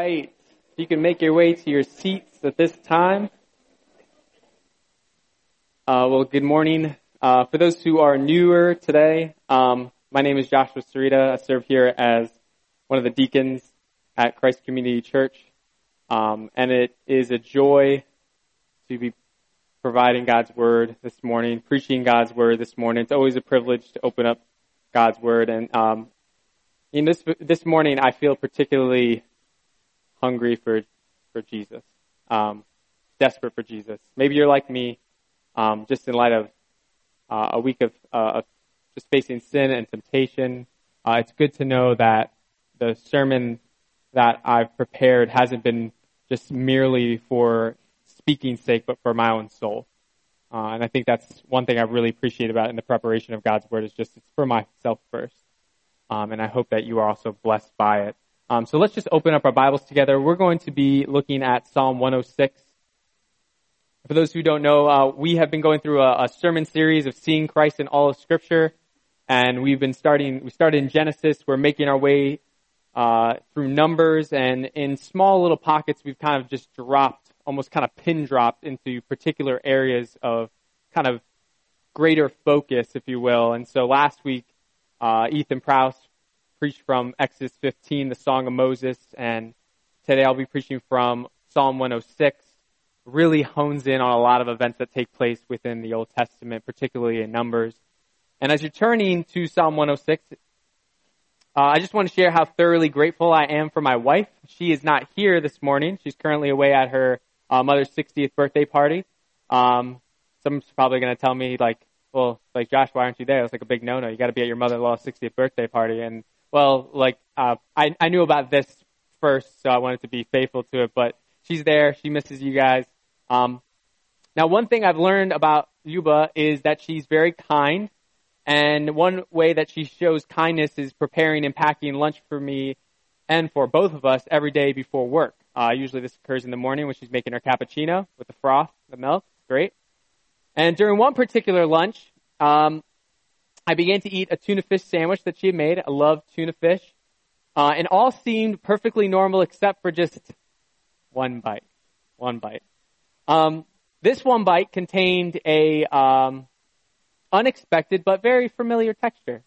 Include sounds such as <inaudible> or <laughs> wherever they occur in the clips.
right. You can make your way to your seats at this time. Uh, well, good morning. Uh, for those who are newer today, um, my name is Joshua Sarita. I serve here as one of the deacons at Christ Community Church. Um, and it is a joy to be providing God's Word this morning, preaching God's Word this morning. It's always a privilege to open up God's Word. And um, in this, this morning, I feel particularly hungry for, for Jesus, um, desperate for Jesus. Maybe you're like me, um, just in light of uh, a week of, uh, of just facing sin and temptation. Uh, it's good to know that the sermon that I've prepared hasn't been just merely for speaking sake, but for my own soul. Uh, and I think that's one thing I really appreciate about in the preparation of God's Word is just it's for myself first. Um, and I hope that you are also blessed by it. Um, so let's just open up our Bibles together. We're going to be looking at Psalm 106. For those who don't know, uh, we have been going through a, a, sermon series of seeing Christ in all of Scripture, and we've been starting. We started in Genesis. We're making our way uh, through Numbers, and in small little pockets, we've kind of just dropped, almost kind of pin dropped into particular areas of kind of greater focus, if you will. And so last week, uh, Ethan Prouse preached from Exodus 15, the Song of Moses, and today I'll be preaching from Psalm 106. Really hones in on a lot of events that take place within the Old Testament, particularly in Numbers. And as you're turning to Psalm 106, uh, I just want to share how thoroughly grateful I am for my wife. She is not here this morning. She's currently away at her uh, mother's 60th birthday party. Um, someone's probably going to tell me like, well, like Josh, why aren't you there? It's like a big no-no. You got to be at your mother-in-law's 60th birthday party, and well, like, uh, I, I knew about this first, so I wanted to be faithful to it, but she's there. She misses you guys. Um, now, one thing I've learned about Yuba is that she's very kind, and one way that she shows kindness is preparing and packing lunch for me and for both of us every day before work. Uh, usually this occurs in the morning when she's making her cappuccino with the froth, the milk. Great. And during one particular lunch, um, I began to eat a tuna fish sandwich that she had made. I love tuna fish. Uh, and all seemed perfectly normal except for just one bite. One bite. Um, this one bite contained a um, unexpected but very familiar texture.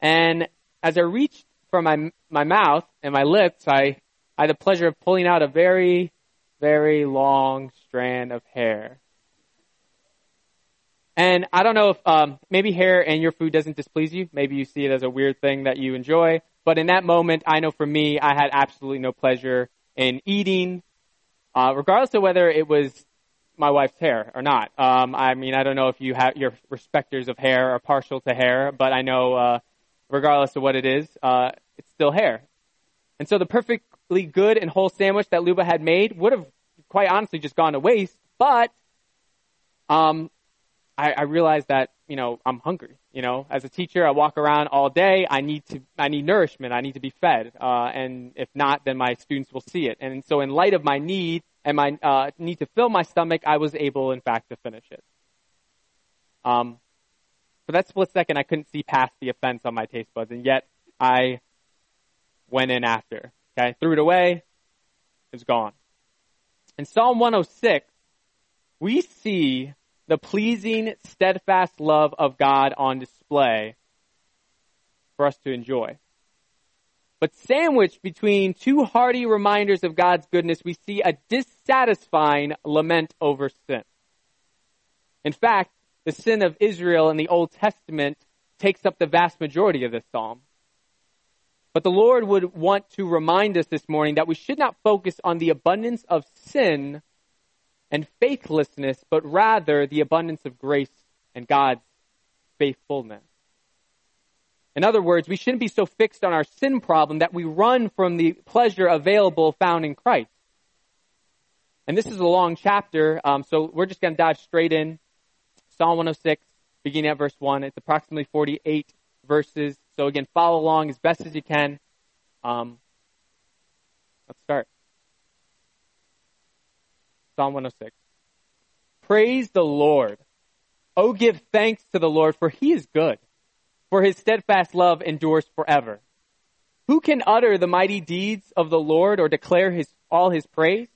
And as I reached for my my mouth and my lips, I, I had the pleasure of pulling out a very, very long strand of hair. And I don't know if um, maybe hair and your food doesn't displease you. Maybe you see it as a weird thing that you enjoy. But in that moment, I know for me, I had absolutely no pleasure in eating, uh, regardless of whether it was my wife's hair or not. Um, I mean, I don't know if you have your respecters of hair are partial to hair, but I know, uh, regardless of what it is, uh, it's still hair. And so the perfectly good and whole sandwich that Luba had made would have quite honestly just gone to waste. But um, I, I realized that, you know, I'm hungry. You know, as a teacher, I walk around all day. I need to, I need nourishment. I need to be fed. Uh, and if not, then my students will see it. And so in light of my need and my, uh, need to fill my stomach, I was able, in fact, to finish it. Um, for that split second, I couldn't see past the offense on my taste buds, and yet I went in after. Okay, threw it away. It's gone. In Psalm 106, we see the pleasing, steadfast love of God on display for us to enjoy. But sandwiched between two hearty reminders of God's goodness, we see a dissatisfying lament over sin. In fact, the sin of Israel in the Old Testament takes up the vast majority of this psalm. But the Lord would want to remind us this morning that we should not focus on the abundance of sin and faithlessness, but rather the abundance of grace and God's faithfulness. In other words, we shouldn't be so fixed on our sin problem that we run from the pleasure available found in Christ. And this is a long chapter, um, so we're just going to dive straight in. Psalm 106, beginning at verse 1. It's approximately 48 verses. So again, follow along as best as you can. Um, let's start. Psalm 106. Praise the Lord. Oh, give thanks to the Lord, for he is good, for his steadfast love endures forever. Who can utter the mighty deeds of the Lord or declare his, all his praise?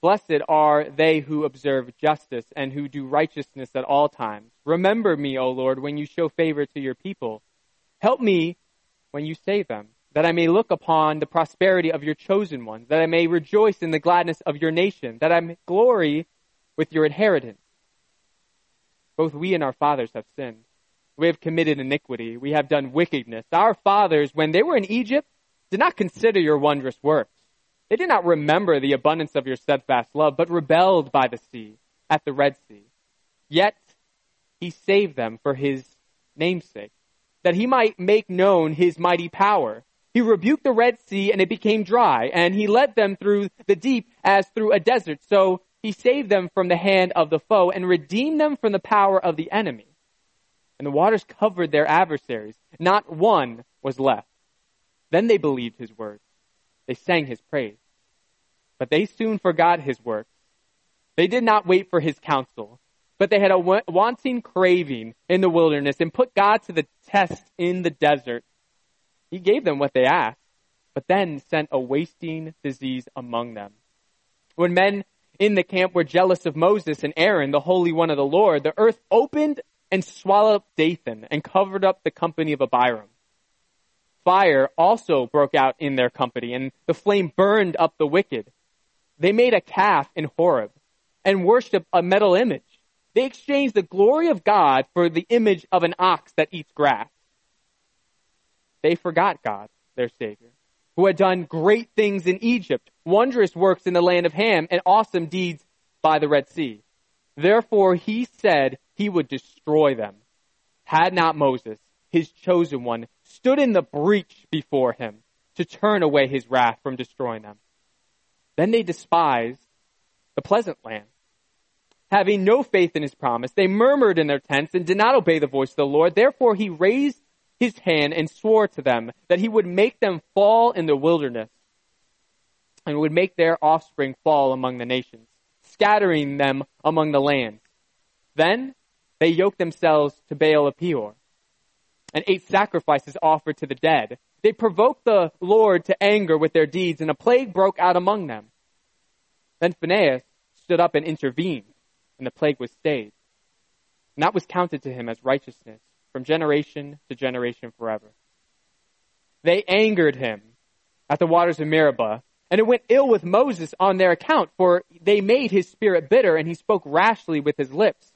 Blessed are they who observe justice and who do righteousness at all times. Remember me, O Lord, when you show favor to your people. Help me when you save them, that I may look upon the prosperity of your chosen ones, that I may rejoice in the gladness of your nation, that I may glory with your inheritance. Both we and our fathers have sinned. We have committed iniquity. We have done wickedness. Our fathers, when they were in Egypt, did not consider your wondrous works. They did not remember the abundance of your steadfast love, but rebelled by the sea, at the Red Sea. Yet he saved them for his namesake, that he might make known his mighty power. He rebuked the Red Sea and it became dry, and he led them through the deep as through a desert. So he saved them from the hand of the foe and redeemed them from the power of the enemy and the waters covered their adversaries. Not one was left. Then they believed his words. They sang his praise. But they soon forgot his works. They did not wait for his counsel, but they had a wanting craving in the wilderness and put God to the test in the desert. He gave them what they asked, but then sent a wasting disease among them. When men in the camp were jealous of Moses and Aaron, the Holy One of the Lord, the earth opened and swallowed up Dathan and covered up the company of Abiram. Fire also broke out in their company and the flame burned up the wicked. They made a calf in Horeb and worshiped a metal image. They exchanged the glory of God for the image of an ox that eats grass. They forgot God, their Savior, who had done great things in Egypt, wondrous works in the land of Ham, and awesome deeds by the Red Sea. Therefore he said he would destroy them. Had not Moses, his chosen one, stood in the breach before him to turn away his wrath from destroying them. Then they despised the pleasant land. Having no faith in his promise, they murmured in their tents and did not obey the voice of the Lord. Therefore he raised his hand and swore to them that he would make them fall in the wilderness and would make their offspring fall among the nations scattering them among the lands. Then they yoked themselves to Baal of Peor and ate sacrifices offered to the dead. They provoked the Lord to anger with their deeds, and a plague broke out among them. Then Phinehas stood up and intervened, and the plague was stayed. And that was counted to him as righteousness from generation to generation forever. They angered him at the waters of Meribah and it went ill with Moses on their account, for they made his spirit bitter, and he spoke rashly with his lips.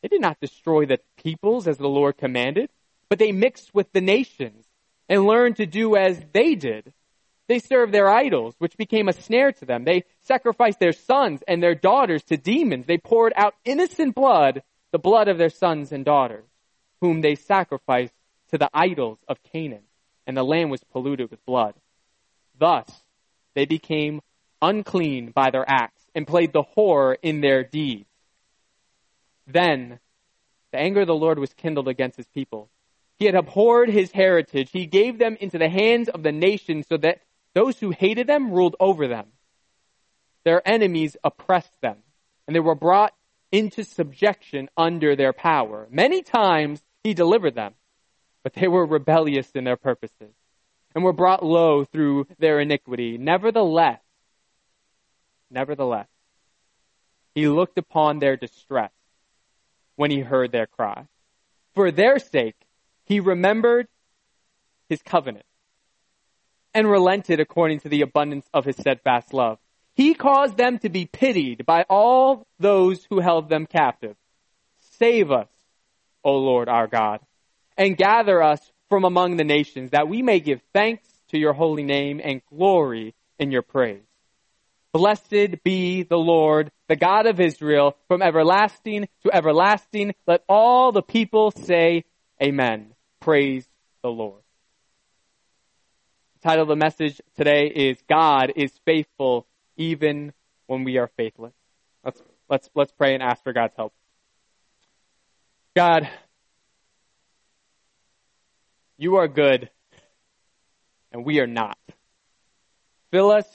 They did not destroy the peoples as the Lord commanded, but they mixed with the nations and learned to do as they did. They served their idols, which became a snare to them. They sacrificed their sons and their daughters to demons. They poured out innocent blood, the blood of their sons and daughters, whom they sacrificed to the idols of Canaan, and the land was polluted with blood. Thus, they became unclean by their acts and played the whore in their deeds. Then the anger of the Lord was kindled against his people. He had abhorred his heritage. He gave them into the hands of the nations so that those who hated them ruled over them. Their enemies oppressed them, and they were brought into subjection under their power. Many times he delivered them, but they were rebellious in their purposes and were brought low through their iniquity. Nevertheless, nevertheless, he looked upon their distress when he heard their cry. For their sake, he remembered his covenant and relented according to the abundance of his steadfast love. He caused them to be pitied by all those who held them captive. Save us, O Lord our God, and gather us from among the nations, that we may give thanks to your holy name and glory in your praise. Blessed be the Lord, the God of Israel, from everlasting to everlasting. Let all the people say, Amen. Praise the Lord. The title of the message today is God is faithful even when we are faithless. Let's, let's, let's pray and ask for God's help. God, you are good, and we are not. Fill us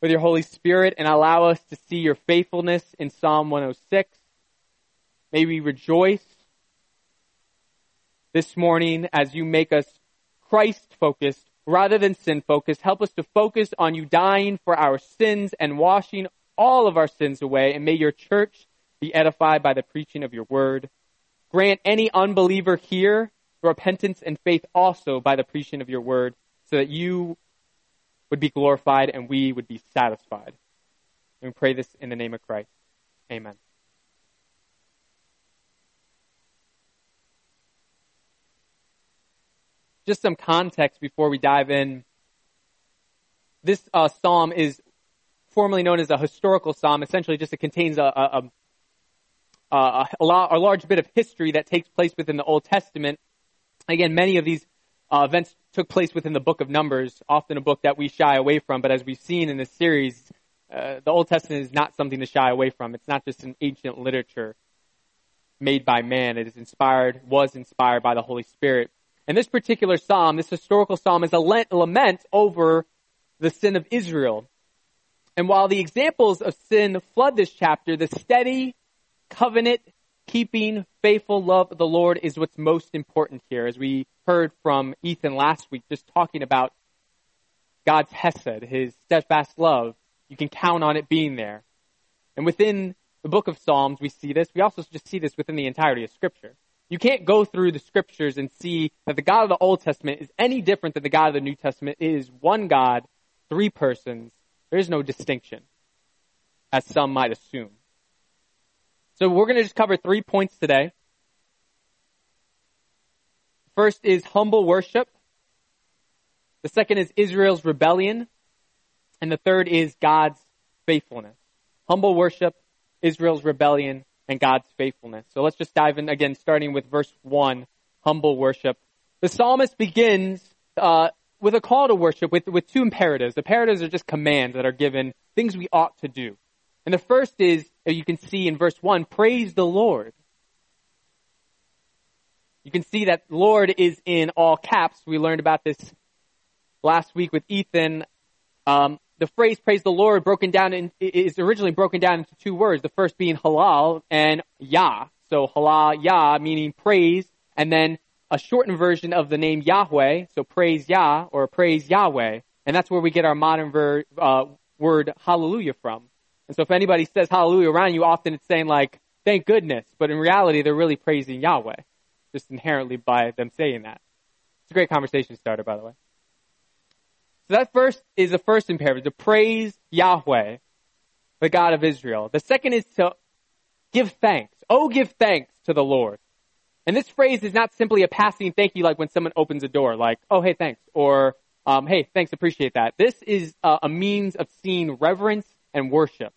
with your Holy Spirit and allow us to see your faithfulness in Psalm 106. May we rejoice this morning as you make us Christ focused rather than sin focused. Help us to focus on you dying for our sins and washing all of our sins away. And may your church be edified by the preaching of your word. Grant any unbeliever here repentance and faith also by the preaching of your word so that you would be glorified and we would be satisfied. And we pray this in the name of Christ. Amen. Just some context before we dive in. This uh, psalm is formerly known as a historical psalm. Essentially, just it contains a, a, a, a, large bit of history that takes place within the Old Testament. Again, many of these uh, events took place within the book of Numbers, often a book that we shy away from, but as we've seen in this series, uh, the Old Testament is not something to shy away from. It's not just an ancient literature made by man. It is inspired, was inspired by the Holy Spirit. And this particular psalm, this historical psalm, is a lament over the sin of Israel. And while the examples of sin flood this chapter, the steady, covenant keeping, faithful love of the Lord is what's most important here. As we heard from Ethan last week, just talking about God's Hesed, His steadfast love, you can count on it being there. And within the book of Psalms, we see this. We also just see this within the entirety of Scripture. You can't go through the Scriptures and see that the God of the Old Testament is any different than the God of the New Testament. It is one God, three persons. There is no distinction, as some might assume. So we're going to just cover three points today. First is humble worship. The second is Israel's rebellion. And the third is God's faithfulness. Humble worship, Israel's rebellion, and God's faithfulness. So let's just dive in again, starting with verse 1, humble worship. The psalmist begins uh, with a call to worship with, with two imperatives. The imperatives are just commands that are given, things we ought to do. And the first is, you can see in verse 1, praise the Lord. You can see that Lord is in all caps. We learned about this last week with Ethan. Um, the phrase praise the Lord broken down in, is originally broken down into two words. The first being halal and Yah. So halal Yah meaning praise and then a shortened version of the name Yahweh. So praise Yah or praise Yahweh. And that's where we get our modern ver, uh, word hallelujah from. And so if anybody says hallelujah around you, often it's saying like, thank goodness. But in reality, they're really praising Yahweh. Just inherently by them saying that. It's a great conversation starter, by the way. So that first is the first imperative, to praise Yahweh, the God of Israel. The second is to give thanks. Oh, give thanks to the Lord. And this phrase is not simply a passing thank you like when someone opens a door, like, oh, hey, thanks, or, um, hey, thanks, appreciate that. This is uh, a means of seeing reverence and worship,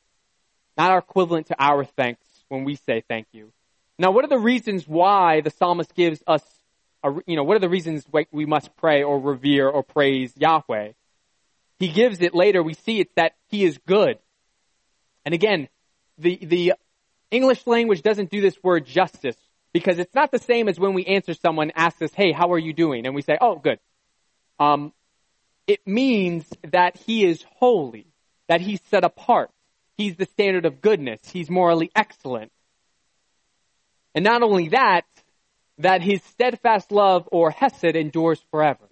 not our equivalent to our thanks when we say thank you. Now, what are the reasons why the psalmist gives us, a, you know, what are the reasons we must pray or revere or praise Yahweh? He gives it later. We see it's that he is good. And again, the, the English language doesn't do this word justice because it's not the same as when we answer someone asks us, hey, how are you doing? And we say, oh, good. Um, it means that he is holy, that he's set apart. He's the standard of goodness. He's morally excellent. And not only that, that his steadfast love or hesed endures forever.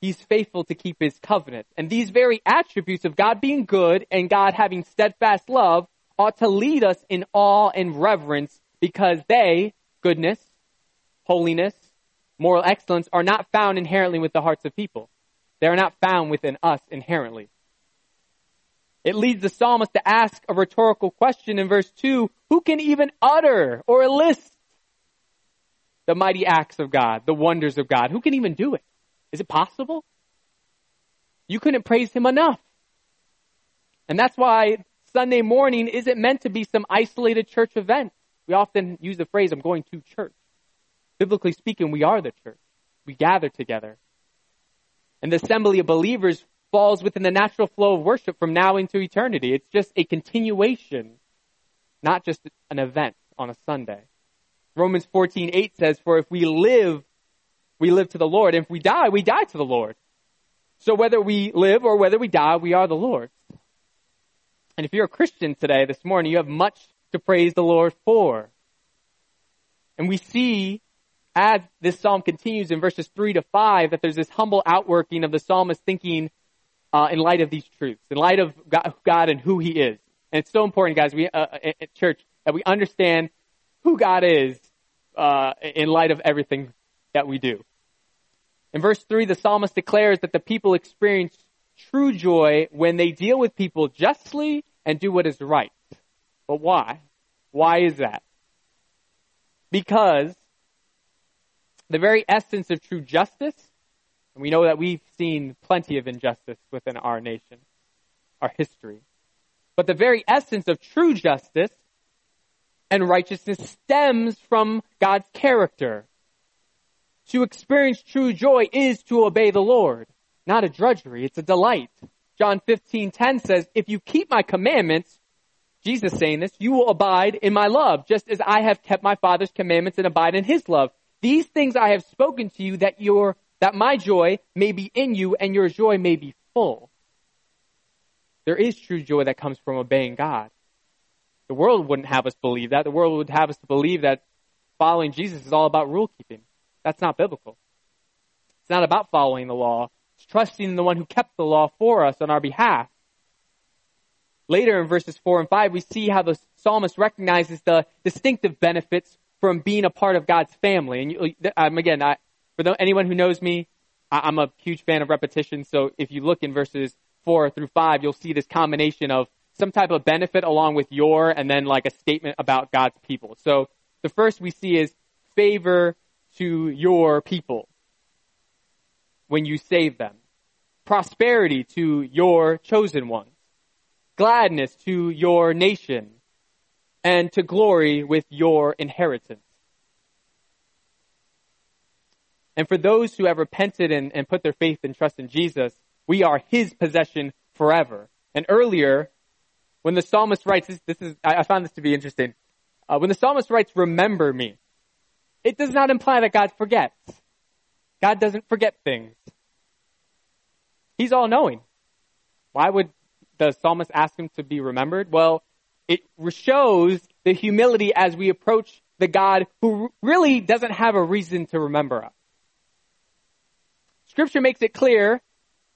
He's faithful to keep his covenant. And these very attributes of God being good and God having steadfast love ought to lead us in awe and reverence because they, goodness, holiness, moral excellence, are not found inherently with the hearts of people. They are not found within us inherently. It leads the psalmist to ask a rhetorical question in verse 2 Who can even utter or list the mighty acts of God, the wonders of God? Who can even do it? Is it possible? You couldn't praise him enough. And that's why Sunday morning isn't meant to be some isolated church event. We often use the phrase, I'm going to church. Biblically speaking, we are the church. We gather together. And the assembly of believers falls within the natural flow of worship from now into eternity. It's just a continuation, not just an event on a Sunday. Romans 14:8 says, "For if we live we live to the Lord. And if we die, we die to the Lord. So whether we live or whether we die, we are the Lord's. And if you're a Christian today, this morning, you have much to praise the Lord for. And we see as this psalm continues in verses 3 to 5, that there's this humble outworking of the psalmist thinking uh, in light of these truths, in light of God and who He is. And it's so important, guys, we, uh, at church, that we understand who God is uh, in light of everything that we do. In verse 3, the psalmist declares that the people experience true joy when they deal with people justly and do what is right. But why? Why is that? Because the very essence of true justice, and we know that we've seen plenty of injustice within our nation, our history. But the very essence of true justice and righteousness stems from God's character. To experience true joy is to obey the Lord, not a drudgery, it's a delight. John 15:10 says, "If you keep my commandments, Jesus saying this, you will abide in my love, just as I have kept my Father's commandments and abide in his love. These things I have spoken to you that your that my joy may be in you and your joy may be full." There is true joy that comes from obeying God. The world wouldn't have us believe that. The world would have us to believe that following Jesus is all about rule keeping. That's not biblical. It's not about following the law. It's trusting in the one who kept the law for us on our behalf. Later in verses 4 and 5, we see how the psalmist recognizes the distinctive benefits from being a part of God's family. And you, um, again, I, for the, anyone who knows me, I, I'm a huge fan of repetition. So if you look in verses 4 through 5, you'll see this combination of some type of benefit along with your and then like a statement about God's people. So the first we see is favor to your people when you save them. Prosperity to your chosen ones. Gladness to your nation and to glory with your inheritance. And for those who have repented and, and put their faith and trust in Jesus, we are his possession forever. And earlier, when the psalmist writes, this, this is, I, I, found this to be interesting. Uh, when the psalmist writes, remember me, it does not imply that God forgets. God doesn't forget things. He's all knowing. Why would the psalmist ask him to be remembered? Well, it shows the humility as we approach the God who really doesn't have a reason to remember us. Scripture makes it clear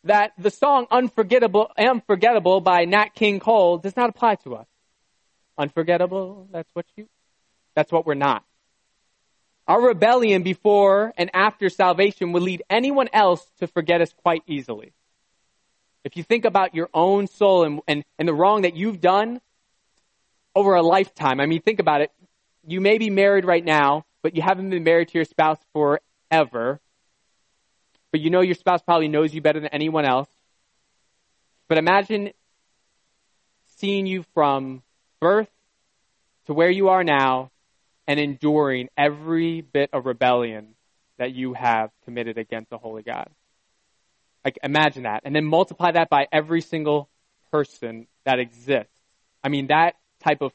that the song Unforgettable, Unforgettable by Nat King Cole does not apply to us. Unforgettable, that's what you, that's what we're not. Our rebellion before and after salvation would lead anyone else to forget us quite easily. If you think about your own soul and, and, and the wrong that you've done over a lifetime, I mean, think about it. You may be married right now, but you haven't been married to your spouse forever but you know your spouse probably knows you better than anyone else. But imagine seeing you from birth to where you are now and enduring every bit of rebellion that you have committed against the holy God. Like imagine that. And then multiply that by every single person that exists. I mean that type of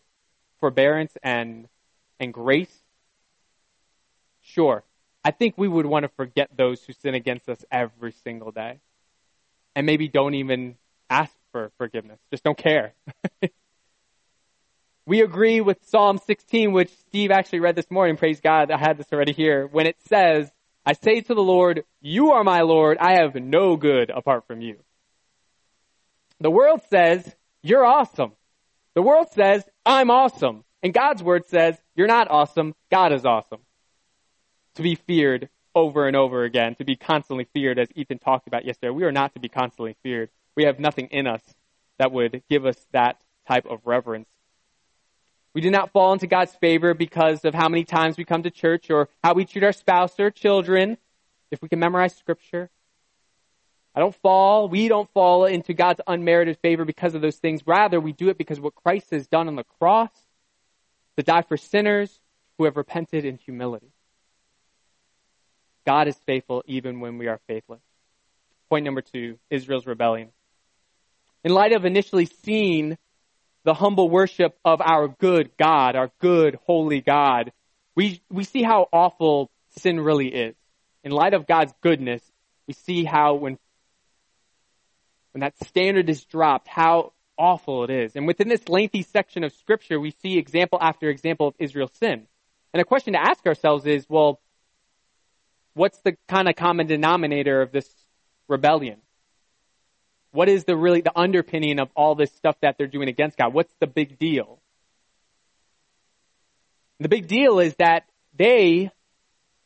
forbearance and and grace. Sure, I think we would want to forget those who sin against us every single day. And maybe don't even ask for forgiveness. Just don't care. <laughs> we agree with Psalm 16, which Steve actually read this morning. Praise God. I had this already here. When it says, I say to the Lord, you are my Lord. I have no good apart from you. The world says, you're awesome. The world says, I'm awesome. And God's word says, you're not awesome. God is awesome to be feared over and over again, to be constantly feared, as Ethan talked about yesterday. We are not to be constantly feared. We have nothing in us that would give us that type of reverence. We do not fall into God's favor because of how many times we come to church or how we treat our spouse or children, if we can memorize scripture. I don't fall, we don't fall into God's unmerited favor because of those things. Rather, we do it because what Christ has done on the cross to die for sinners who have repented in humility. God is faithful even when we are faithless. Point number two, Israel's rebellion. In light of initially seeing the humble worship of our good God, our good, holy God, we, we see how awful sin really is. In light of God's goodness, we see how when, when that standard is dropped, how awful it is. And within this lengthy section of scripture, we see example after example of Israel's sin. And a question to ask ourselves is, well, what's the kind of common denominator of this rebellion? What is the really the underpinning of all this stuff that they're doing against God? What's the big deal? The big deal is that they,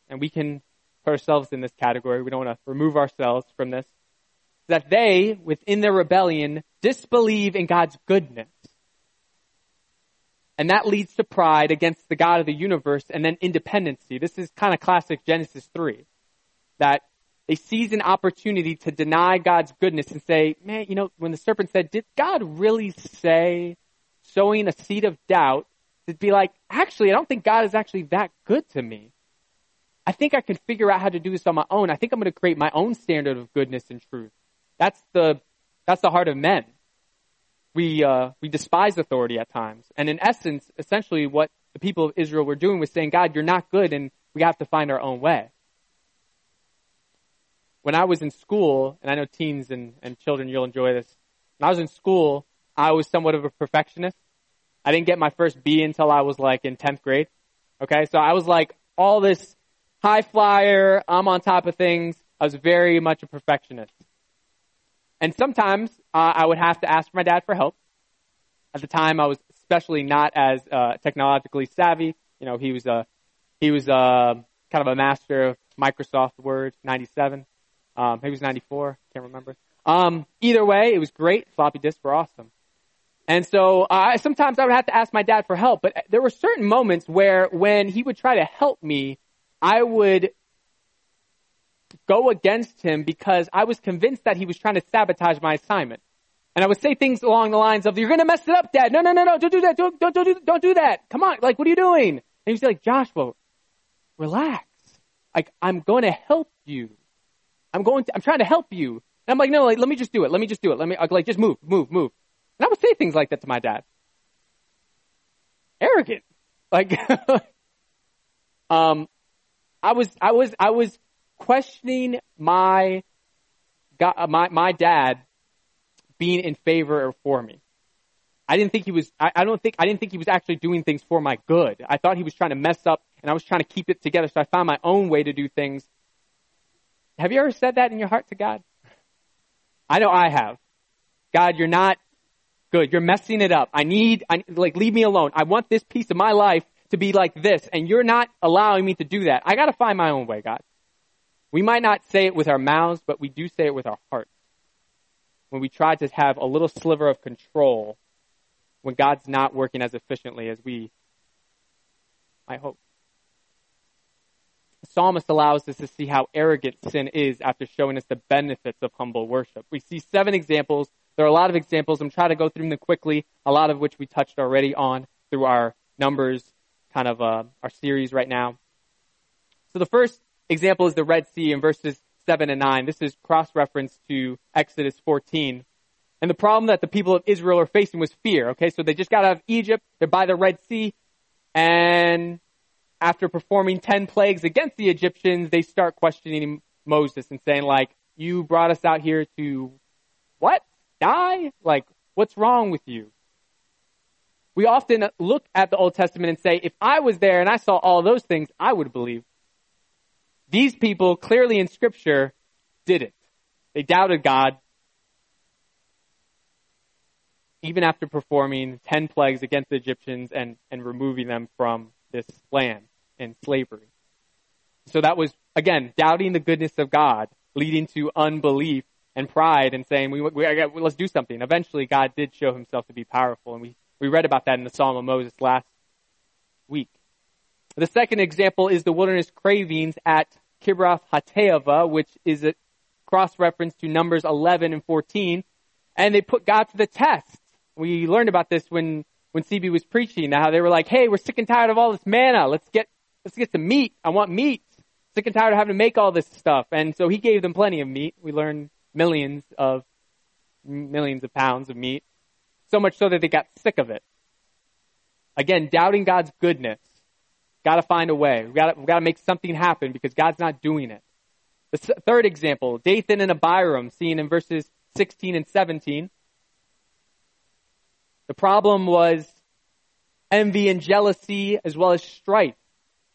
and we can put ourselves in this category, we don't want to remove ourselves from this, that they, within their rebellion, disbelieve in God's goodness. And that leads to pride against the God of the universe and then independency. This is kind of classic Genesis 3. That they seize an opportunity to deny God's goodness and say, man, you know, when the serpent said, did God really say, sowing a seed of doubt, to be like, actually, I don't think God is actually that good to me. I think I can figure out how to do this on my own. I think I'm going to create my own standard of goodness and truth. That's the, that's the heart of men. We, uh, we despise authority at times. And in essence, essentially what the people of Israel were doing was saying, God, you're not good and we have to find our own way. When I was in school, and I know teens and, and children, you'll enjoy this. When I was in school, I was somewhat of a perfectionist. I didn't get my first B until I was like in 10th grade. Okay, so I was like all this high flyer, I'm on top of things. I was very much a perfectionist. And sometimes uh, I would have to ask my dad for help. At the time, I was especially not as uh, technologically savvy. You know, he was a he was a, uh, kind of a master of Microsoft Word, 97. Um, he was 94, can't remember. Um, either way, it was great. Floppy disks were awesome. And so uh, sometimes I would have to ask my dad for help, but there were certain moments where when he would try to help me, I would go against him because I was convinced that he was trying to sabotage my assignment. And I would say things along the lines of, you're gonna mess it up, dad. No, no, no, no, don't do that. Don't, don't, don't, do, don't do that. Come on. Like, what are you doing? And he'd say like, Joshua, relax. Like, I'm going to help you. I'm going to, I'm trying to help you. And I'm like, no, like, let me just do it. Let me just do it. Let me, like, just move, move, move. And I would say things like that to my dad. Arrogant. Like, <laughs> um, I was, I was, I was questioning my, uh, my, my dad being in favor or for me. I didn't think he was, I, I don't think, I didn't think he was actually doing things for my good. I thought he was trying to mess up and I was trying to keep it together. So I found my own way to do things. Have you ever said that in your heart to God? I know I have. God, you're not good. You're messing it up. I need, I, like, leave me alone. I want this piece of my life to be like this, and you're not allowing me to do that. I gotta find my own way, God. We might not say it with our mouths, but we do say it with our hearts. When we try to have a little sliver of control when God's not working as efficiently as we I hope. The psalmist allows us to see how arrogant sin is after showing us the benefits of humble worship. We see seven examples there are a lot of examples. I'm trying to go through them quickly, a lot of which we touched already on through our numbers kind of uh, our series right now. So the first example is the Red Sea in verses 7 and 9. This is cross-reference to Exodus 14. And the problem that the people of Israel are facing was fear. Okay, so they just got out of Egypt, they're by the Red Sea, and after performing 10 plagues against the Egyptians, they start questioning Moses and saying like, you brought us out here to what? die? Like, what's wrong with you? We often look at the Old Testament and say, if I was there and I saw all those things, I would believe. These people clearly in scripture didn't. They doubted God even after performing 10 plagues against the Egyptians and, and removing them from this land in slavery. So that was, again, doubting the goodness of God, leading to unbelief and pride and saying, we, we, let's do something. Eventually, God did show himself to be powerful, and we, we read about that in the Psalm of Moses last week. The second example is the wilderness cravings at Kibroth Hattaavah, which is a cross-reference to Numbers 11 and 14, and they put God to the test. We learned about this when, when CB was preaching, how they were like, hey, we're sick and tired of all this manna. Let's get, let's get some meat. I want meat. Sick and tired of having to make all this stuff. And so he gave them plenty of meat. We learned millions of millions of pounds of meat, so much so that they got sick of it. Again, doubting God's goodness. Got to find a way. We've got to make something happen because God's not doing it. The third example, Dathan and Abiram, seen in verses 16 and 17. The problem was envy and jealousy as well as strife.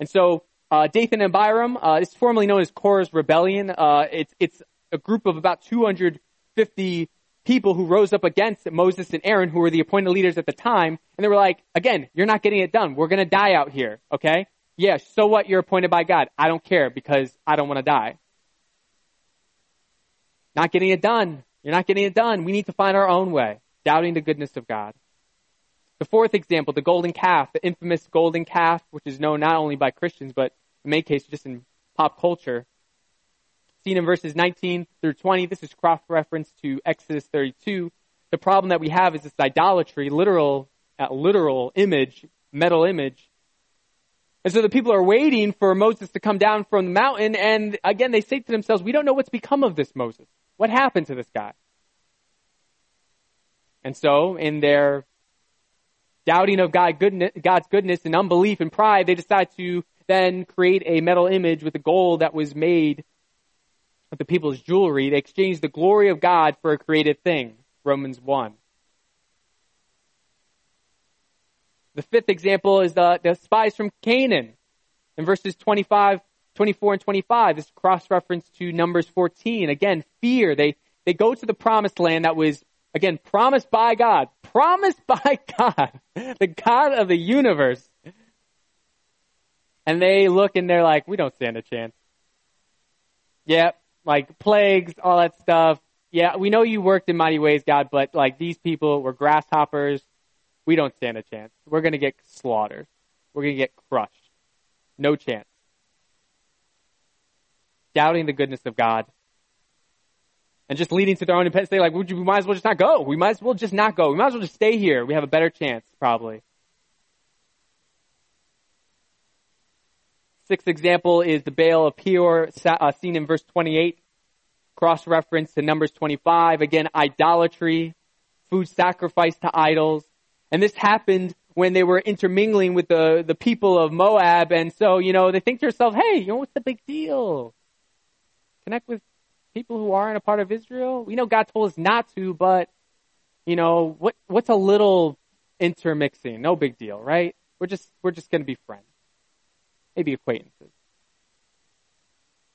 And so uh, Dathan and Abiram. Uh, it's formerly known as Korah's rebellion. Uh, it's it's a group of about 250 people who rose up against Moses and Aaron, who were the appointed leaders at the time, and they were like, "Again, you're not getting it done. We're going to die out here. Okay? Yeah. So what? You're appointed by God. I don't care because I don't want to die. Not getting it done. You're not getting it done. We need to find our own way, doubting the goodness of God." The fourth example, the golden calf, the infamous golden calf, which is known not only by Christians, but in many cases just in pop culture. In verses 19 through 20, this is cross reference to Exodus 32. The problem that we have is this idolatry, literal, uh, literal image, metal image. And so the people are waiting for Moses to come down from the mountain, and again they say to themselves, we don't know what's become of this Moses. What happened to this guy? And so, in their doubting of God goodness, God's goodness and unbelief and pride, they decide to then create a metal image with the gold that was made with the people's jewelry. They exchanged the glory of God for a created thing. Romans 1. The fifth example is the, the spies from Canaan. In verses 25, 24 and 25, this cross reference to Numbers 14. Again, fear. They, they go to the promised land that was Again, promised by God. Promised <laughs> by God. The God of the universe. And they look and they're like, we don't stand a chance. Yeah, like plagues, all that stuff. Yeah, we know you worked in mighty ways, God, but like these people were grasshoppers. We don't stand a chance. We're going to get slaughtered. We're going to get crushed. No chance. Doubting the goodness of God and just leading to their own independence. They like, we might as well just not go. We might as well just not go. We might as well just stay here. We have a better chance, probably. Sixth example is the Baal of Peor, uh, seen in verse 28. Cross reference to Numbers 25. Again, idolatry, food sacrifice to idols. And this happened when they were intermingling with the, the people of Moab. And so, you know, they think to themselves, hey, you know, what's the big deal? Connect with people who aren't a part of Israel? We know God told us not to, but you know, what what's a little intermixing? No big deal, right? We're just we're just going to be friends. Maybe acquaintances.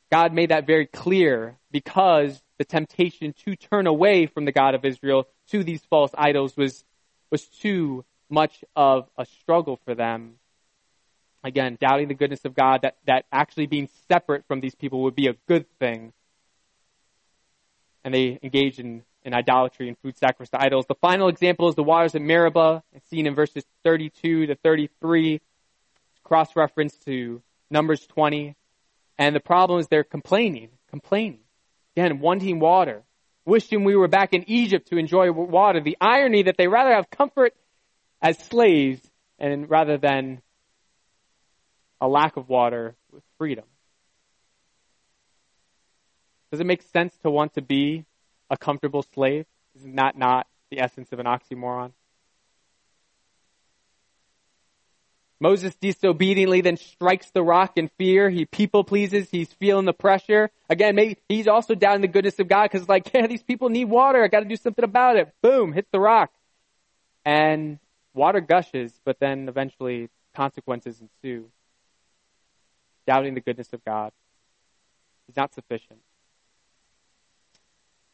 God made that very clear because the temptation to turn away from the God of Israel to these false idols was was too much of a struggle for them. Again, doubting the goodness of God, that, that actually being separate from these people would be a good thing and they engage in, in idolatry and food sacrifice to idols. The final example is the waters of Meribah, seen in verses 32 to 33, cross reference to Numbers 20. And the problem is they're complaining, complaining. Again, wanting water, wishing we were back in Egypt to enjoy water. The irony that they rather have comfort as slaves and rather than a lack of water with freedom. Does it make sense to want to be a comfortable slave? Isn't that not the essence of an oxymoron? Moses disobediently then strikes the rock in fear. He people pleases. He's feeling the pressure. Again, maybe he's also doubting the goodness of God because like, <laughs> yeah, these people need water. I got to do something about it. Boom, hits the rock. And water gushes, but then eventually consequences ensue. Doubting the goodness of God. He's not sufficient.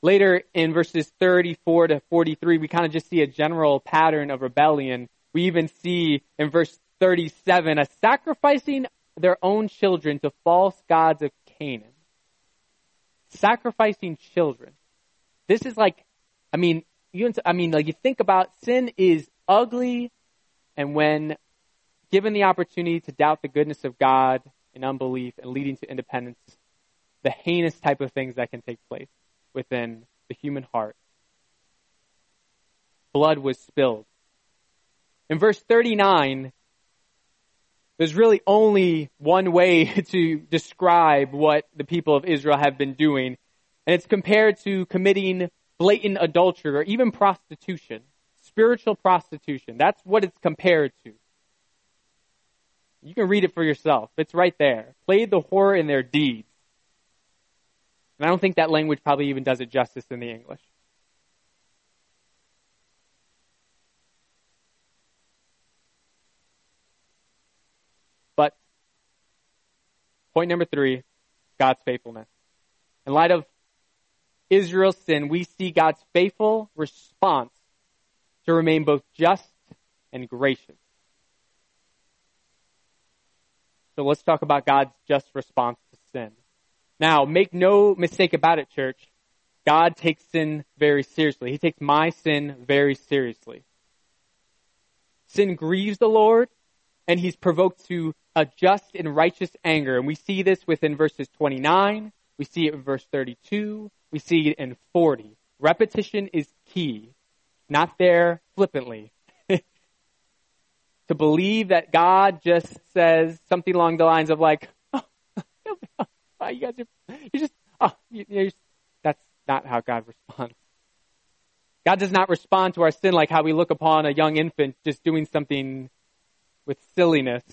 Later in verses 34 to 43, we kind of just see a general pattern of rebellion. We even see in verse 37 a sacrificing their own children to false gods of Canaan. Sacrificing children. This is like, I mean, you, I mean, like you think about sin is ugly, and when given the opportunity to doubt the goodness of God in unbelief and leading to independence, the heinous type of things that can take place within the human heart. Blood was spilled. In verse 39, there's really only one way <laughs> to describe what the people of Israel have been doing, and it's compared to committing blatant adultery or even prostitution, spiritual prostitution. That's what it's compared to. You can read it for yourself. It's right there. Played the horror in their deeds. And I don't think that language probably even does it justice in the English. Point number three, God's faithfulness. In light of Israel's sin, we see God's faithful response to remain both just and gracious. So let's talk about God's just response to sin. Now, make no mistake about it, church. God takes sin very seriously. He takes my sin very seriously. Sin grieves the Lord, and he's provoked to a just and righteous anger. And we see this within verses 29, we see it in verse 32, we see it in 40. Repetition is key, not there flippantly. <laughs> to believe that God just says something along the lines of like, <laughs> oh, <laughs> you guys are, you just, oh, you, you that's not how God responds. God does not respond to our sin like how we look upon a young infant just doing something with silliness.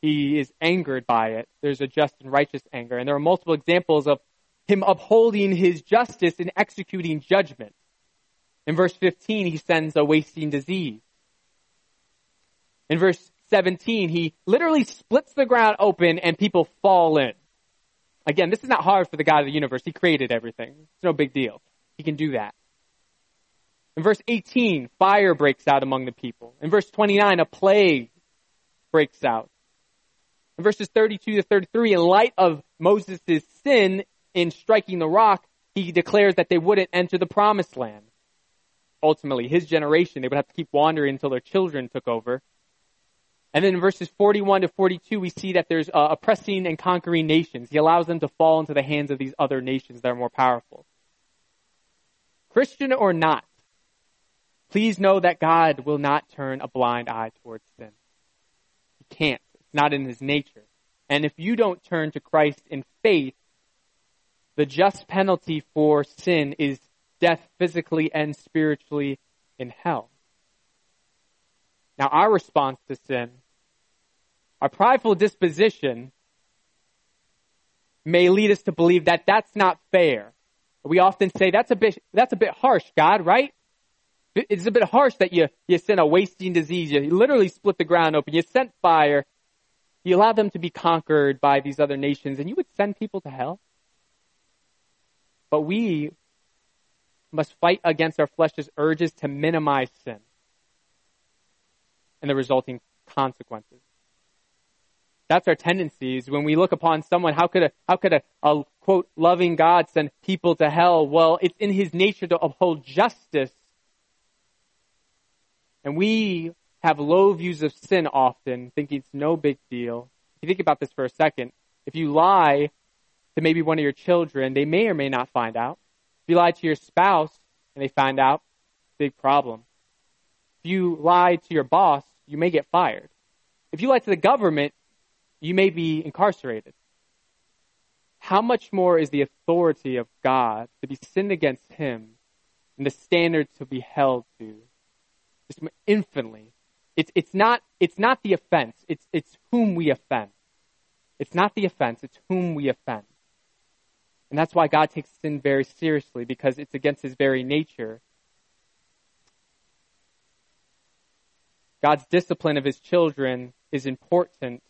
He is angered by it. There's a just and righteous anger. And there are multiple examples of him upholding his justice and executing judgment. In verse 15, he sends a wasting disease. In verse 17, he literally splits the ground open and people fall in. Again, this is not hard for the God of the universe. He created everything. It's no big deal. He can do that. In verse 18, fire breaks out among the people. In verse 29, a plague breaks out. In verses 32 to 33, in light of Moses' sin in striking the rock, he declares that they wouldn't enter the promised land. Ultimately, his generation, they would have to keep wandering until their children took over. And then in verses 41 to 42, we see that there's uh, oppressing and conquering nations. He allows them to fall into the hands of these other nations that are more powerful. Christian or not, please know that God will not turn a blind eye towards sin. Can't. It's not in his nature. And if you don't turn to Christ in faith, the just penalty for sin is death physically and spiritually in hell. Now, our response to sin our prideful disposition may lead us to believe that that's not fair. We often say that's a bit, that's a bit harsh, God, right? It's a bit harsh that you, you sent a wasting disease. You literally split the ground open. You sent fire. You allowed them to be conquered by these other nations and you would send people to hell. But we must fight against our flesh's urges to minimize sin and the resulting consequences. That's our tendencies. When we look upon someone, how could a, how could a, a quote, loving God send people to hell? Well, it's in his nature to uphold justice. And we have low views of sin often, thinking it's no big deal. If you think about this for a second, if you lie to maybe one of your children, they may or may not find out. If you lie to your spouse and they find out, big problem. If you lie to your boss, you may get fired. If you lie to the government, you may be incarcerated. How much more is the authority of God to be sinned against Him and the standard to be held to? Infinitely. It's, it's, not, it's not the offense, it's, it's whom we offend. It's not the offense, it's whom we offend. And that's why God takes sin very seriously, because it's against His very nature. God's discipline of His children is important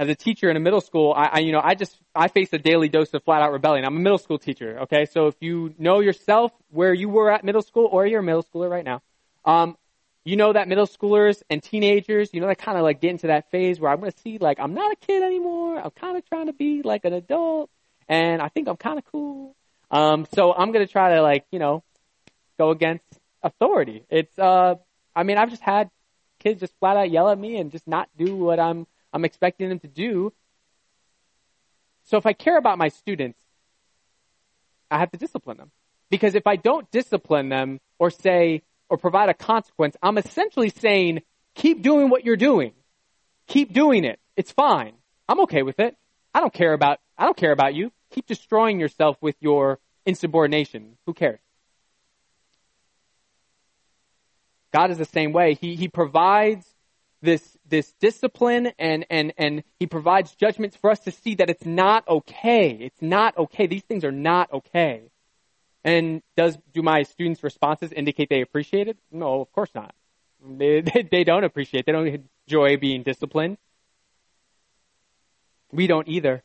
as a teacher in a middle school, I, I, you know, I just, I face a daily dose of flat out rebellion. I'm a middle school teacher, okay? So if you know yourself where you were at middle school or you're a middle schooler right now, um, you know that middle schoolers and teenagers, you know, they kind of like get into that phase where I'm going to see like, I'm not a kid anymore. I'm kind of trying to be like an adult and I think I'm kind of cool. Um, so I'm going to try to like, you know, go against authority. It's, uh, I mean, I've just had kids just flat out yell at me and just not do what I'm I'm expecting them to do. So if I care about my students, I have to discipline them. Because if I don't discipline them or say, or provide a consequence, I'm essentially saying, keep doing what you're doing. Keep doing it. It's fine. I'm okay with it. I don't care about, I don't care about you. Keep destroying yourself with your insubordination. Who cares? God is the same way. He, he provides this this discipline and and and he provides judgments for us to see that it's not okay. It's not okay. These things are not okay. And does do my students' responses indicate they appreciate it? No, of course not. They, <laughs> they, they don't appreciate. They don't enjoy being disciplined. We don't either.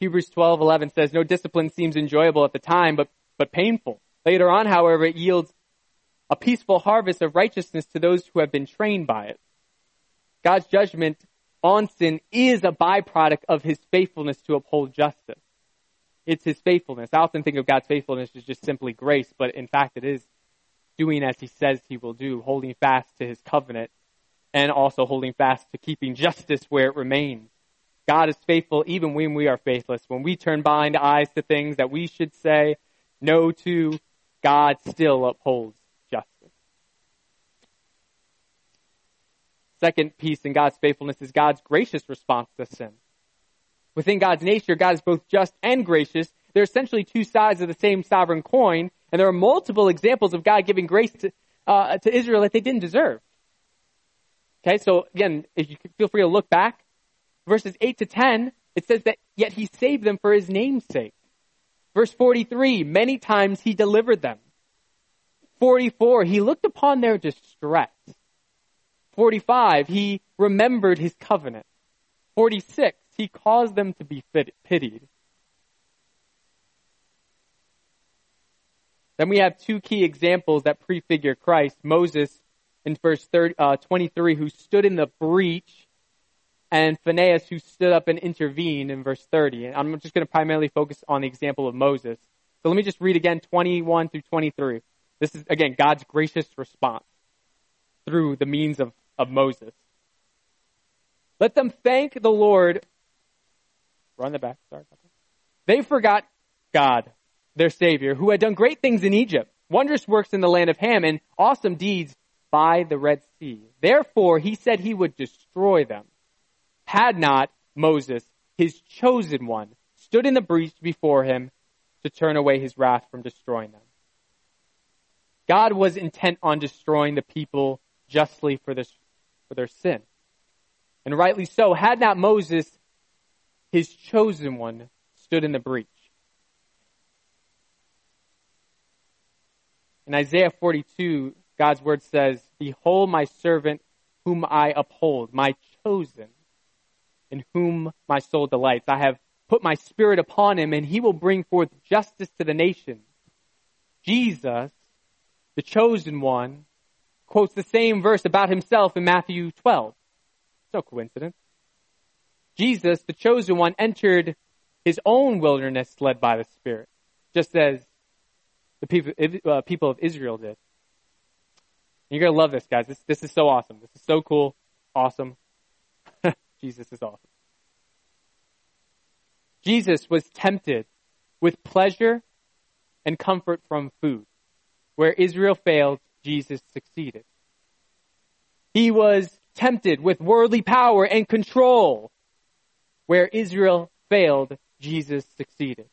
Hebrews 12:11 says, "No discipline seems enjoyable at the time, but but painful. Later on, however, it yields a peaceful harvest of righteousness to those who have been trained by it." God's judgment on sin is a byproduct of his faithfulness to uphold justice. It's his faithfulness. I often think of God's faithfulness as just simply grace, but in fact it is doing as he says he will do, holding fast to his covenant and also holding fast to keeping justice where it remains. God is faithful even when we are faithless. When we turn blind eyes to things that we should say no to, God still upholds justice. Second piece in God's faithfulness is God's gracious response to sin. Within God's nature, God is both just and gracious. They're essentially two sides of the same sovereign coin, and there are multiple examples of God giving grace to, uh, to Israel that they didn't deserve. Okay, so again, if you feel free to look back, verses 8 to 10, it says that yet he saved them for his name's sake. Verse 43, many times he delivered them. 44, he looked upon their distress. 45, he remembered his covenant. 46, he caused them to be pitied. Then we have two key examples that prefigure Christ. Moses in verse 30, uh, 23, who stood in the breach and Phinehas who stood up and intervened in verse 30. And I'm just going to primarily focus on the example of Moses. So let me just read again 21 through 23. This is, again, God's gracious response through the means of, of Moses. Let them thank the Lord. Run the back. Sorry. They forgot God, their Savior, who had done great things in Egypt, wondrous works in the land of Ham, and awesome deeds by the Red Sea. Therefore, he said he would destroy them had not Moses, his chosen one, stood in the breach before him to turn away his wrath from destroying them. God was intent on destroying the people justly for, this, for their sin. And rightly so. Had not Moses, his chosen one, stood in the breach. In Isaiah 42, God's word says, Behold my servant whom I uphold, my chosen in whom my soul delights. I have put my spirit upon him and he will bring forth justice to the nations. Jesus, the chosen one, quotes the same verse about himself in Matthew 12. It's no coincidence. Jesus, the chosen one, entered his own wilderness led by the Spirit, just as the people, uh, people of Israel did. And you're going to love this, guys. This, this is so awesome. This is so cool. Awesome. <laughs> Jesus is awesome. Jesus was tempted with pleasure and comfort from food. Where Israel failed, Jesus succeeded. He was tempted with worldly power and control. Where Israel failed, Jesus succeeded.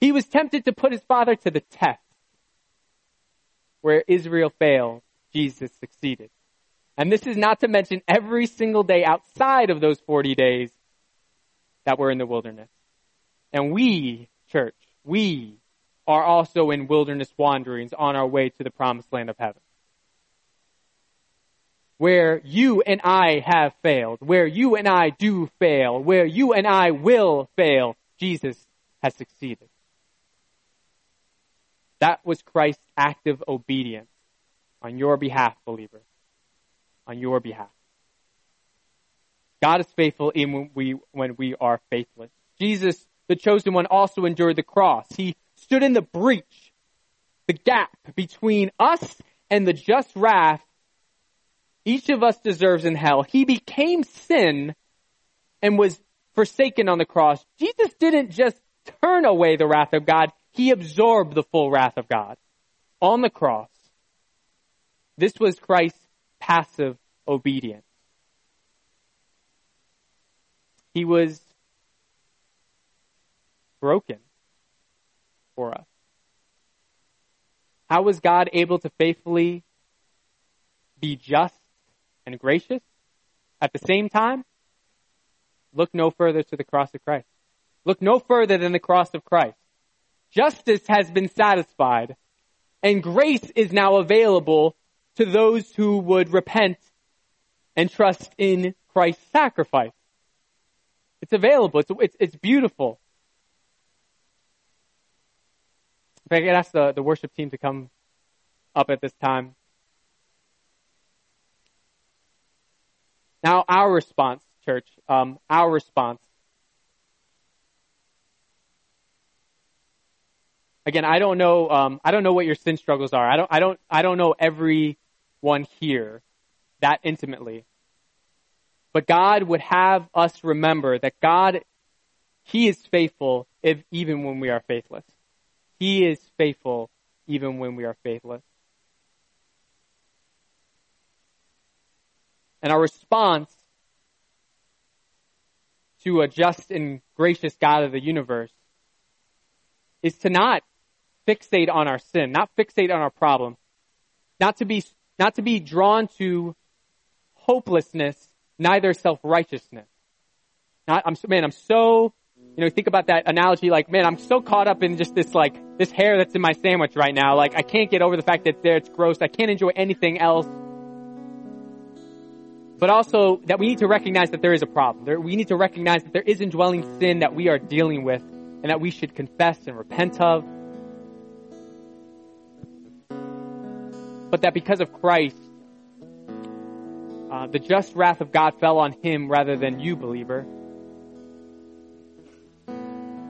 He was tempted to put his father to the test. Where Israel failed, Jesus succeeded. And this is not to mention every single day outside of those 40 days that were in the wilderness. And we, church, we are also in wilderness wanderings on our way to the promised land of heaven. Where you and I have failed, where you and I do fail, where you and I will fail, Jesus has succeeded. That was Christ's active obedience on your behalf, believer on your behalf. God is faithful even when we, when we are faithless. Jesus, the chosen one, also endured the cross. He stood in the breach, the gap between us and the just wrath each of us deserves in hell. He became sin and was forsaken on the cross. Jesus didn't just turn away the wrath of God, he absorbed the full wrath of God on the cross. This was Christ's passive obedience. He was broken for us. How was God able to faithfully be just and gracious at the same time? Look no further to the cross of Christ. Look no further than the cross of Christ. Justice has been satisfied and grace is now available to those who would repent and trust in Christ's sacrifice. It's available. It's, it's, it's beautiful. I could ask the, the worship team to come up at this time. Now, our response, church, um, our response. Again, I don't know. Um, I don't know what your sin struggles are. I don't. I don't. I don't know everyone here that intimately. But God would have us remember that God, He is faithful if, even when we are faithless. He is faithful even when we are faithless. And our response to a just and gracious God of the universe is to not fixate on our sin, not fixate on our problem, not to be, not to be drawn to hopelessness, neither self-righteousness. Not, I'm, man, I'm so, you know, think about that analogy like, man, I'm so caught up in just this like, this hair that's in my sandwich right now. Like, I can't get over the fact that it's there, it's gross. I can't enjoy anything else but also that we need to recognize that there is a problem. There, we need to recognize that there is indwelling sin that we are dealing with and that we should confess and repent of. But that because of Christ, uh, the just wrath of God fell on him rather than you, believer.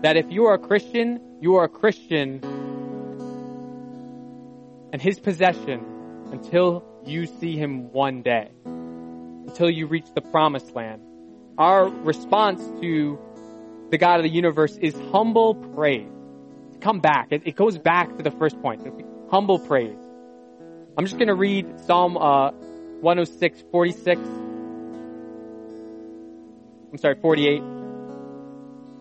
That if you are a Christian, you are a Christian and his possession until you see him one day until you reach the promised land. Our response to the God of the universe is humble praise. Come back. It, it goes back to the first point. Humble praise. I'm just going to read Psalm uh, 106, 46. I'm sorry, 48.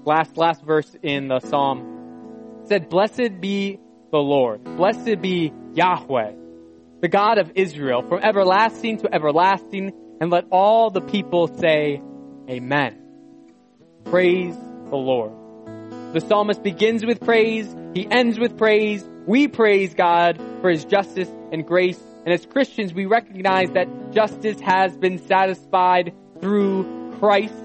Last last verse in the psalm said, "Blessed be the Lord. Blessed be Yahweh, the God of Israel, from everlasting to everlasting." And let all the people say, Amen. Praise the Lord. The psalmist begins with praise, he ends with praise. We praise God for his justice and grace. And as Christians, we recognize that justice has been satisfied through Christ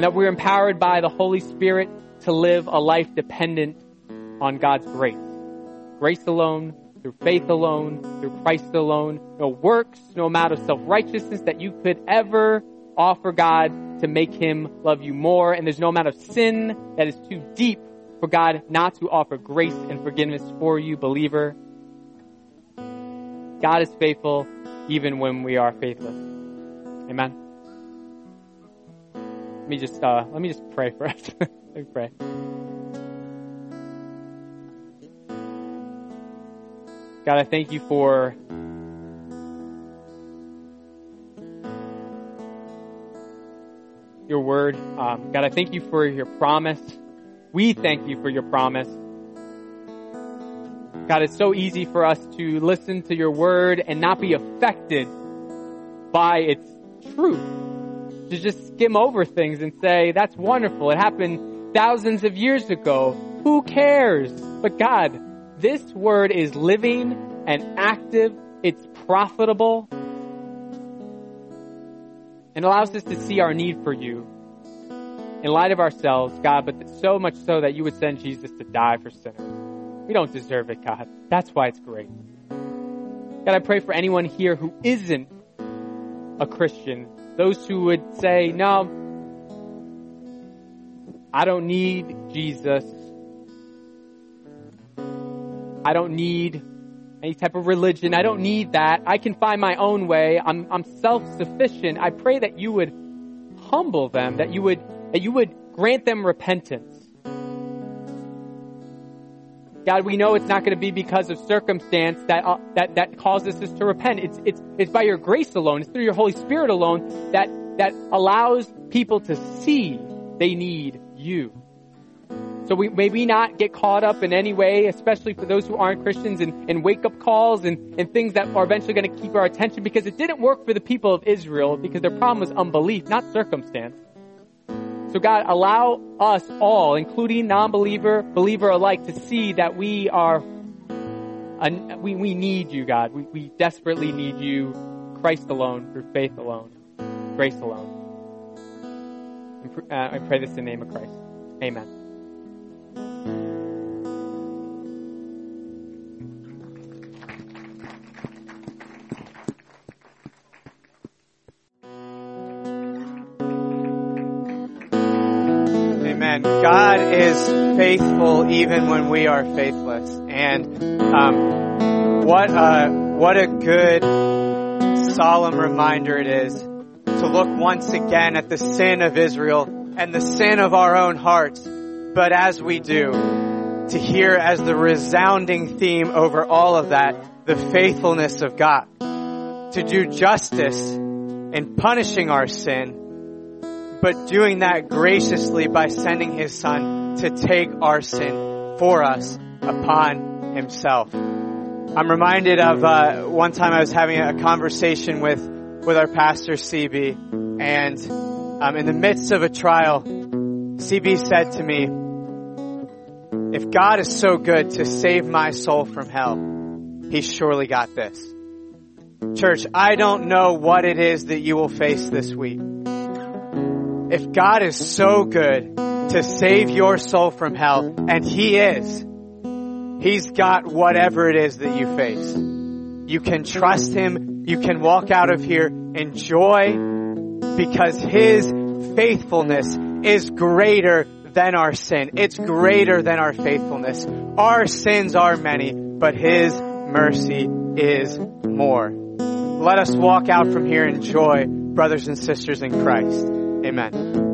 and that we're empowered by the Holy Spirit to live a life dependent on God's grace. Grace alone, through faith alone, through Christ alone, no works, no amount of self-righteousness that you could ever offer God to make Him love you more. And there's no amount of sin that is too deep for God not to offer grace and forgiveness for you, believer. God is faithful even when we are faithless. Amen. Let me just, uh, let me just pray for us. <laughs> let me pray. God, I thank you for your word. Um, God, I thank you for your promise. We thank you for your promise. God, it's so easy for us to listen to your word and not be affected by its truth. To just skim over things and say, that's wonderful. It happened thousands of years ago. Who cares? But God, this word is living and active. It's profitable. And allows us to see our need for you in light of ourselves, God, but so much so that you would send Jesus to die for sinners. We don't deserve it, God. That's why it's great. God, I pray for anyone here who isn't a Christian, those who would say, no, I don't need Jesus. I don't need any type of religion. I don't need that. I can find my own way. I'm, I'm self-sufficient. I pray that you would humble them, that you would, that you would grant them repentance. God, we know it's not going to be because of circumstance that, uh, that, that causes us to repent. It's, it's, it's by your grace alone. It's through your Holy Spirit alone that, that allows people to see they need you. So we maybe not get caught up in any way, especially for those who aren't Christians, in, in wake up calls and, and things that are eventually going to keep our attention because it didn't work for the people of Israel because their problem was unbelief, not circumstance. So God, allow us all, including non-believer, believer alike, to see that we are, we, we need you, God. We, we desperately need you, Christ alone, through faith alone, grace alone. Uh, I pray this in the name of Christ. Amen. Amen. God is faithful even when we are faithless. And um, what a what a good solemn reminder it is to look once again at the sin of Israel and the sin of our own hearts. But as we do, to hear as the resounding theme over all of that, the faithfulness of God. To do justice in punishing our sin but doing that graciously by sending his son to take our sin for us upon himself. I'm reminded of uh, one time I was having a conversation with with our pastor CB, and um, in the midst of a trial, CB said to me, "If God is so good to save my soul from hell, He surely got this." Church, I don't know what it is that you will face this week if God is so good to save your soul from hell, and He is, He's got whatever it is that you face. You can trust Him. You can walk out of here in joy because His faithfulness is greater than our sin. It's greater than our faithfulness. Our sins are many, but His mercy is more. Let us walk out from here in joy, brothers and sisters in Christ. Amen.